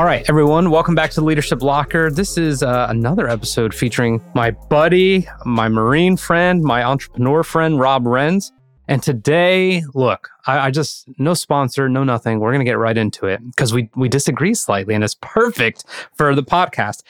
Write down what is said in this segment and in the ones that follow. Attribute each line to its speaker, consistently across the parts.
Speaker 1: All right, everyone, welcome back to the Leadership Locker. This is uh, another episode featuring my buddy, my Marine friend, my entrepreneur friend, Rob Rens. And today, look, I, I just no sponsor, no nothing. We're gonna get right into it because we we disagree slightly, and it's perfect for the podcast.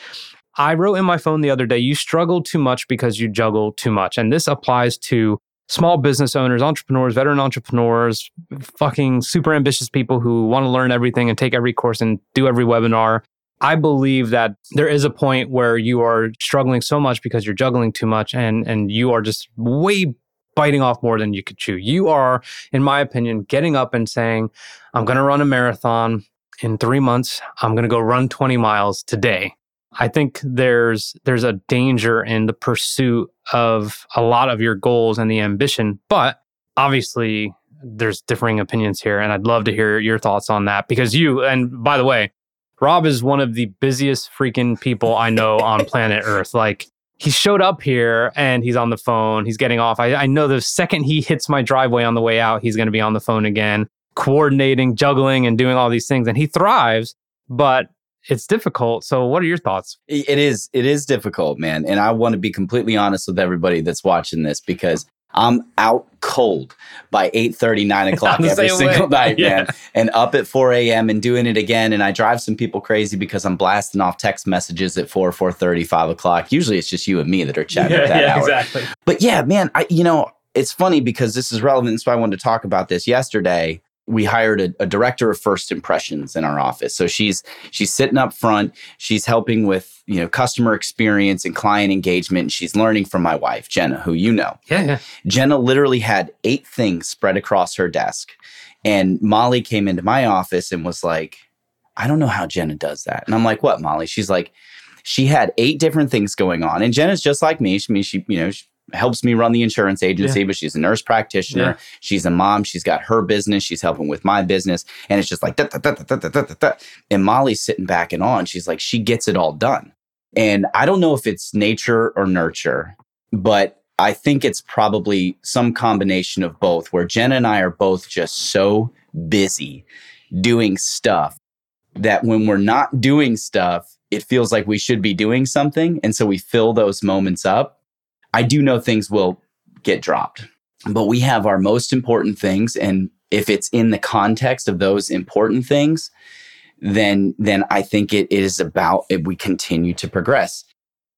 Speaker 1: I wrote in my phone the other day, you struggle too much because you juggle too much. And this applies to small business owners, entrepreneurs, veteran entrepreneurs, fucking super ambitious people who want to learn everything and take every course and do every webinar. I believe that there is a point where you are struggling so much because you're juggling too much and and you are just way biting off more than you could chew. You are, in my opinion, getting up and saying, I'm going to run a marathon in 3 months. I'm going to go run 20 miles today. I think there's there's a danger in the pursuit of a lot of your goals and the ambition, but obviously there's differing opinions here and I'd love to hear your thoughts on that because you and by the way, Rob is one of the busiest freaking people I know on planet Earth. Like he showed up here and he's on the phone. He's getting off. I, I know the second he hits my driveway on the way out, he's going to be on the phone again, coordinating, juggling, and doing all these things. And he thrives. But it's difficult. So what are your thoughts?
Speaker 2: It is it is difficult, man. And I want to be completely honest with everybody that's watching this because I'm out cold by 8 30, 9 o'clock every single way. night, yeah. man. And up at 4 a.m. and doing it again. And I drive some people crazy because I'm blasting off text messages at 4, 4 30, 5 o'clock. Usually it's just you and me that are chatting yeah, at that
Speaker 1: yeah,
Speaker 2: hour.
Speaker 1: Exactly.
Speaker 2: But yeah, man, I you know, it's funny because this is relevant. That's why I wanted to talk about this yesterday we hired a, a, director of first impressions in our office. So she's she's sitting up front. She's helping with you know customer experience and client engagement. And she's learning from my wife jenna who you know.
Speaker 1: Yeah, yeah.
Speaker 2: jenna literally had eight things spread across her desk. And molly came into my office and was like i don't know how jenna does that. And i'm like what molly? She's like she had eight different things going on. And jenna's just like me. She I mean she you know she, helps me run the insurance agency, yeah. but she's a nurse practitioner. Yeah. She's a mom. She's got her business. She's helping with my business. And it's just like, da, da, da, and Molly's sitting back and on. She's like, she gets it all done. And I don't know if it's nature or nurture, but I think it's probably some combination of both, where Jenna and I are both just so busy doing stuff that when we're not doing stuff, it feels like we should be doing something. And so we fill those moments up I do know things will get dropped, but we have our most important things. And if it's in the context of those important things, then, then I think it is about if we continue to progress.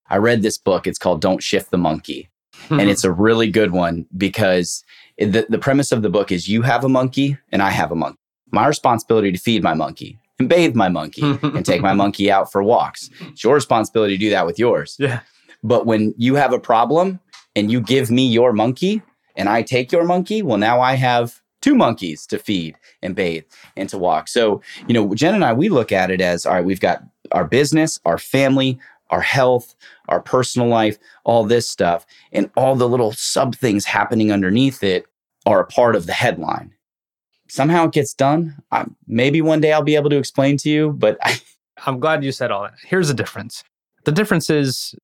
Speaker 2: I read this book. It's called Don't Shift the Monkey. Hmm. and it's a really good one because the, the premise of the book is you have a monkey and I have a monkey. My responsibility to feed my monkey and bathe my monkey and take my monkey out for walks. It's your responsibility to do that with yours.
Speaker 1: Yeah.
Speaker 2: But when you have a problem and you give me your monkey and I take your monkey, well, now I have two monkeys to feed and bathe and to walk. So, you know, Jen and I, we look at it as all right, we've got our business, our family, our health, our personal life, all this stuff, and all the little sub things happening underneath it are a part of the headline. Somehow it gets done. I, maybe one day I'll be able to explain to you, but I,
Speaker 1: I'm glad you said all that. Here's the difference. The difference is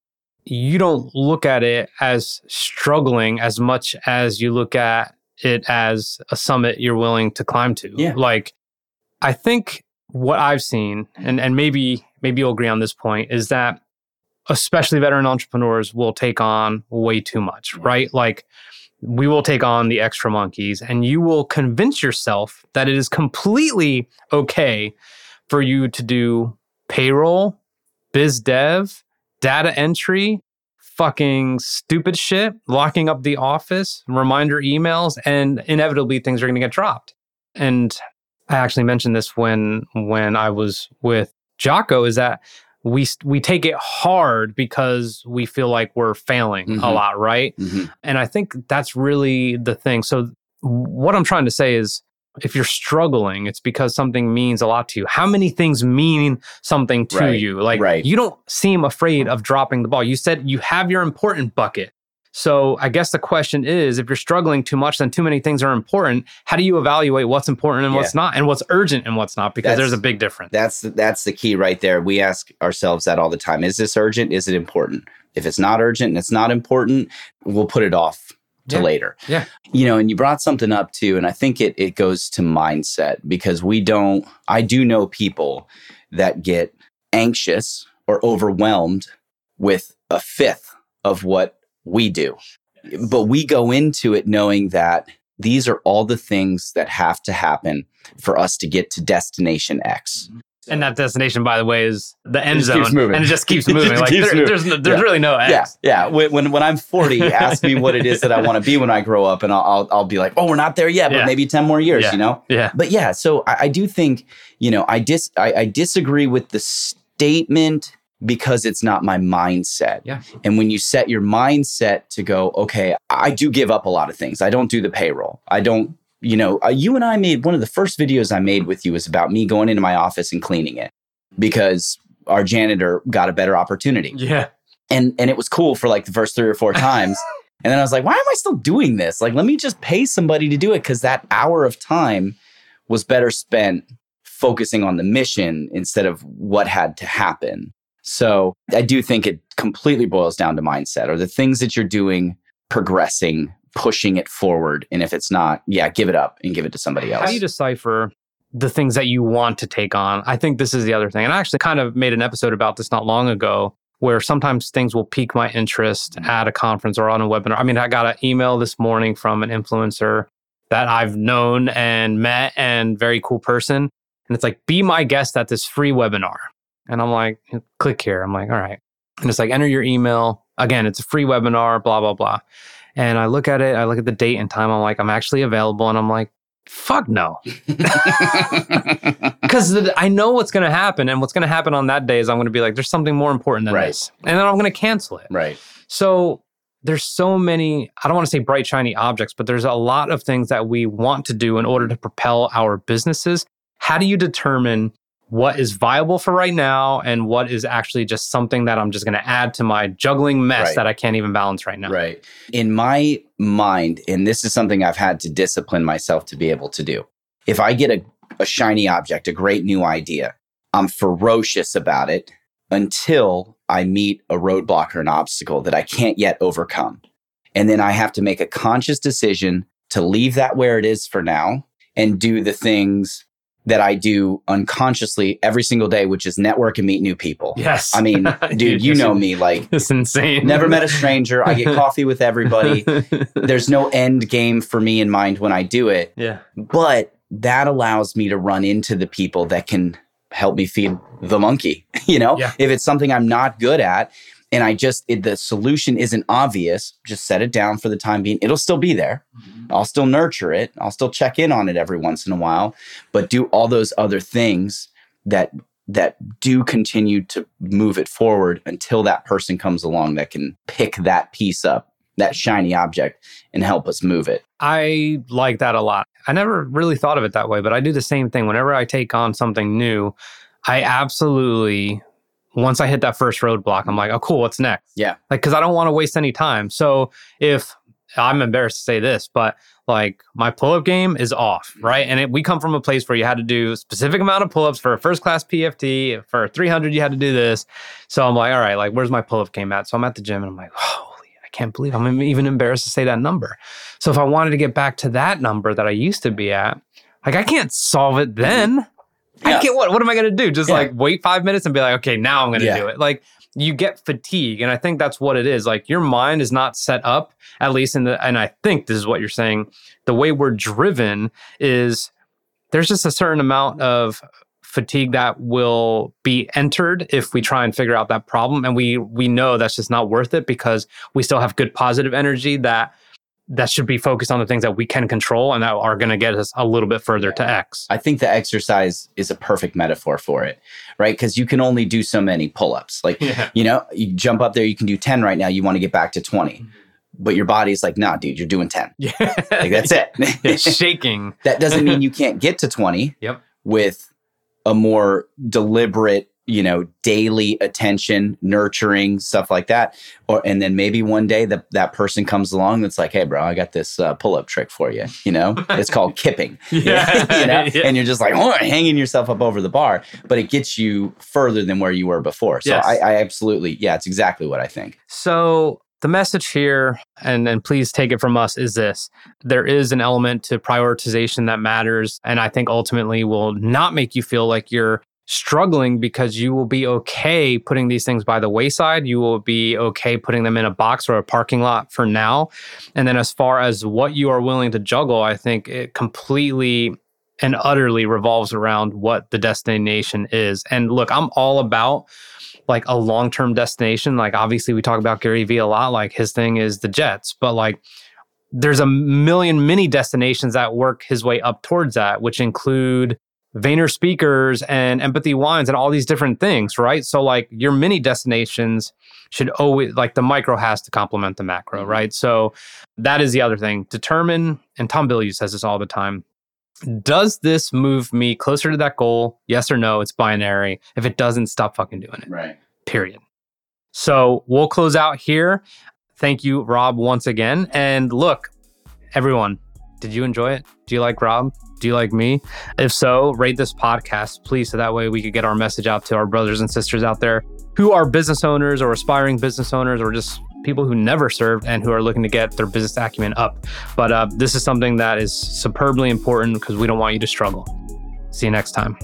Speaker 1: you don't look at it as struggling as much as you look at it as a summit you're willing to climb to.
Speaker 2: Yeah.
Speaker 1: Like, I think what I've seen, and, and maybe maybe you'll agree on this point, is that especially veteran entrepreneurs will take on way too much, right? Like we will take on the extra monkeys and you will convince yourself that it is completely okay for you to do payroll, biz dev, data entry, fucking stupid shit, locking up the office, reminder emails, and inevitably things are going to get dropped. And I actually mentioned this when when I was with Jocko is that we we take it hard because we feel like we're failing mm-hmm. a lot, right? Mm-hmm. And I think that's really the thing. So what I'm trying to say is if you're struggling, it's because something means a lot to you. How many things mean something to
Speaker 2: right,
Speaker 1: you? Like
Speaker 2: right.
Speaker 1: you don't seem afraid of dropping the ball. You said you have your important bucket. So I guess the question is if you're struggling too much, then too many things are important. How do you evaluate what's important and yeah. what's not and what's urgent and what's not? Because that's, there's a big difference.
Speaker 2: That's that's the key right there. We ask ourselves that all the time. Is this urgent? Is it important? If it's not urgent and it's not important, we'll put it off to
Speaker 1: yeah.
Speaker 2: later.
Speaker 1: Yeah.
Speaker 2: You know, and you brought something up too, and I think it it goes to mindset because we don't I do know people that get anxious or overwhelmed with a fifth of what we do. But we go into it knowing that these are all the things that have to happen for us to get to destination X. Mm-hmm.
Speaker 1: And that destination, by the way, is the end zone,
Speaker 2: keeps moving.
Speaker 1: and it just keeps
Speaker 2: It just
Speaker 1: moving. like
Speaker 2: keeps
Speaker 1: there-
Speaker 2: moving.
Speaker 1: there's no, there's
Speaker 2: Yeah.
Speaker 1: really no
Speaker 2: Yeah, yeah. When, when when I'm 40, ask me what it is that I want to be when I grow up, and I'll, I'll I'll be like, oh, we're not there yet, but
Speaker 1: Yeah.
Speaker 2: maybe 10 more years,
Speaker 1: Yeah.
Speaker 2: you know.
Speaker 1: Yeah.
Speaker 2: But yeah, so I, I do think you know I dis I, I disagree with the statement because it's not my mindset.
Speaker 1: Yeah.
Speaker 2: And when you set your mindset to go, okay, I do give up a lot of things. I don't do the payroll. I don't. You know, uh, you and I made one of the first videos I made with you was about me going into my office and cleaning it because our janitor got a better opportunity.
Speaker 1: Yeah.
Speaker 2: and and it was cool for like the first three or four times. And then i was like why am i still doing this? Like let me just pay somebody to do it because that hour of time was better spent focusing on the mission instead of what had to happen. So i do think it completely boils down to mindset or the things that you're doing progressing pushing it forward and if it's not yeah give it up and give it to somebody else.
Speaker 1: How do you decipher the things that you want to take on? I think this is the other thing. And I actually kind of made an episode about this not long ago where sometimes things will pique my interest mm-hmm. at a conference or on a webinar. I mean, I got an email this morning from an influencer that I've known and met and very cool person. And it's like, be my guest at this free webinar. And I'm like, click here. I'm like, all right. And it's like, enter your email. Again, it's a free webinar, blah, blah, blah. And I look at it, I look at the date and time. I'm like, I'm actually available. And I'm like, fuck no. Because I know what's going to happen. And what's going to happen on that day is I'm going to be like, there's something more important than
Speaker 2: Right.
Speaker 1: this. And then I'm going to cancel it.
Speaker 2: right
Speaker 1: So there's so many, I don't want to say bright, shiny objects, but there's a lot of things that we want to do in order to propel our businesses. How do you determine what is viable for right now and what is actually just something that I'm just going to add to my juggling mess
Speaker 2: Right.
Speaker 1: that I can't even balance right now?
Speaker 2: Right. In my mind, and this is something I've had to discipline myself to be able to do. If I get a, a shiny object, a great new idea, I'm ferocious about it until I meet a roadblock or an obstacle that I can't yet overcome. And then I have to make a conscious decision to leave that where it is for now and do the things that I do unconsciously every single day, which is network and meet new people.
Speaker 1: Yes.
Speaker 2: I mean, dude, you know me. Like,
Speaker 1: It's insane.
Speaker 2: never met a stranger. I get coffee with everybody. There's no end game for me in mind when I do it,
Speaker 1: yeah.
Speaker 2: but that allows me to run into the people that can help me feed the monkey. You know,
Speaker 1: Yeah.
Speaker 2: if it's something I'm not good at and I just, it, the solution isn't obvious, just set it down for the time being. It'll still be there. Mm-hmm. I'll still nurture it. I'll still check in on it every once in a while, but do all those other things that that do continue to move it forward until that person comes along that can pick that piece up, that shiny object and help us move it.
Speaker 1: I like that a lot. I never really thought of it that way, but I do the same thing. Whenever I take on something new, I absolutely, once I hit that first roadblock, I'm like, oh, cool, what's next?
Speaker 2: Yeah.
Speaker 1: Like, cause I don't want to waste any time. So if I'm embarrassed to say this, but like my pull up game is off, mm-hmm. right? And it, we come from a place where you had to do a specific amount of pull ups for a first class PFT. For 300, you had to do this. So I'm like, all right, like, where's my pull up game at? So I'm at the gym and I'm like, holy, I can't believe I'm even embarrassed to say that number. So if I wanted to get back to that number that I used to be at, like I can't solve it then. I
Speaker 2: Yeah.
Speaker 1: can't what what am I gonna do? Just
Speaker 2: Yeah.
Speaker 1: like wait five minutes and be like, okay, now I'm gonna
Speaker 2: Yeah.
Speaker 1: do it. Like you get fatigue. And I think that's what it is. Like your mind is not set up, at least in the and I think this is what you're saying. The way we're driven is there's just a certain amount of fatigue that will be entered if we try and figure out that problem and we we know that's just not worth it because we still have good positive energy that that should be focused on the things that we can control and that are going to get us a little bit further to x
Speaker 2: I think the exercise is a perfect metaphor for it, right? Because you can only do so many pull ups. Like,
Speaker 1: yeah
Speaker 2: you know, you jump up there, you can do 10 right now, you want to get back to 20. Mm-hmm. But your body's like, nah, dude, you're doing 10.
Speaker 1: yeah
Speaker 2: Like, that's it.
Speaker 1: it's shaking
Speaker 2: that doesn't mean you can't get to 20
Speaker 1: Yep.
Speaker 2: with a more deliberate you know daily attention nurturing stuff like that or and then maybe one day that that person comes along that's like hey bro i got this uh, pull-up trick for you you know it's called kipping
Speaker 1: Yeah.
Speaker 2: you know?
Speaker 1: Yeah.
Speaker 2: and you're just like oh, hanging yourself up over the bar but it gets you further than where you were before so
Speaker 1: Yes.
Speaker 2: I, I absolutely yeah it's exactly what i think
Speaker 1: So the message here, and and please take it from us, is this: there is an element to prioritization that matters, and I think ultimately will not make you feel like you're struggling because you will be okay putting these things by the wayside. You will be okay putting them in a box or a parking lot for now. And then as far as what you are willing to juggle, I think it completely and utterly revolves around what the destination is. And look, I'm all about like a long-term destination. Like obviously we talk about Gary Vee a lot, like his thing is the Jets, but like there's a million mini destinations that work his way up towards that, which include Vayner speakers and empathy wines and all these different things, right? So like your mini destinations should always like the micro has to complement the macro, mm-hmm. right? So that is the other thing. Determine, and Tom Bilyeu says this all the time. Does this move me closer to that goal? Yes or no? It's binary. If it doesn't, stop fucking doing it.
Speaker 2: Right.
Speaker 1: Period. So we'll close out here. Thank you, Rob, once again. And look, everyone, did you enjoy it? Do you like Rob? Do you like me? If so, rate this podcast, please, so that way we could get our message out to our brothers and sisters out there who are business owners or aspiring business owners or just people who never served and who are looking to get their business acumen up. But uh, this is something that is superbly important because we don't want you to struggle. See you next time.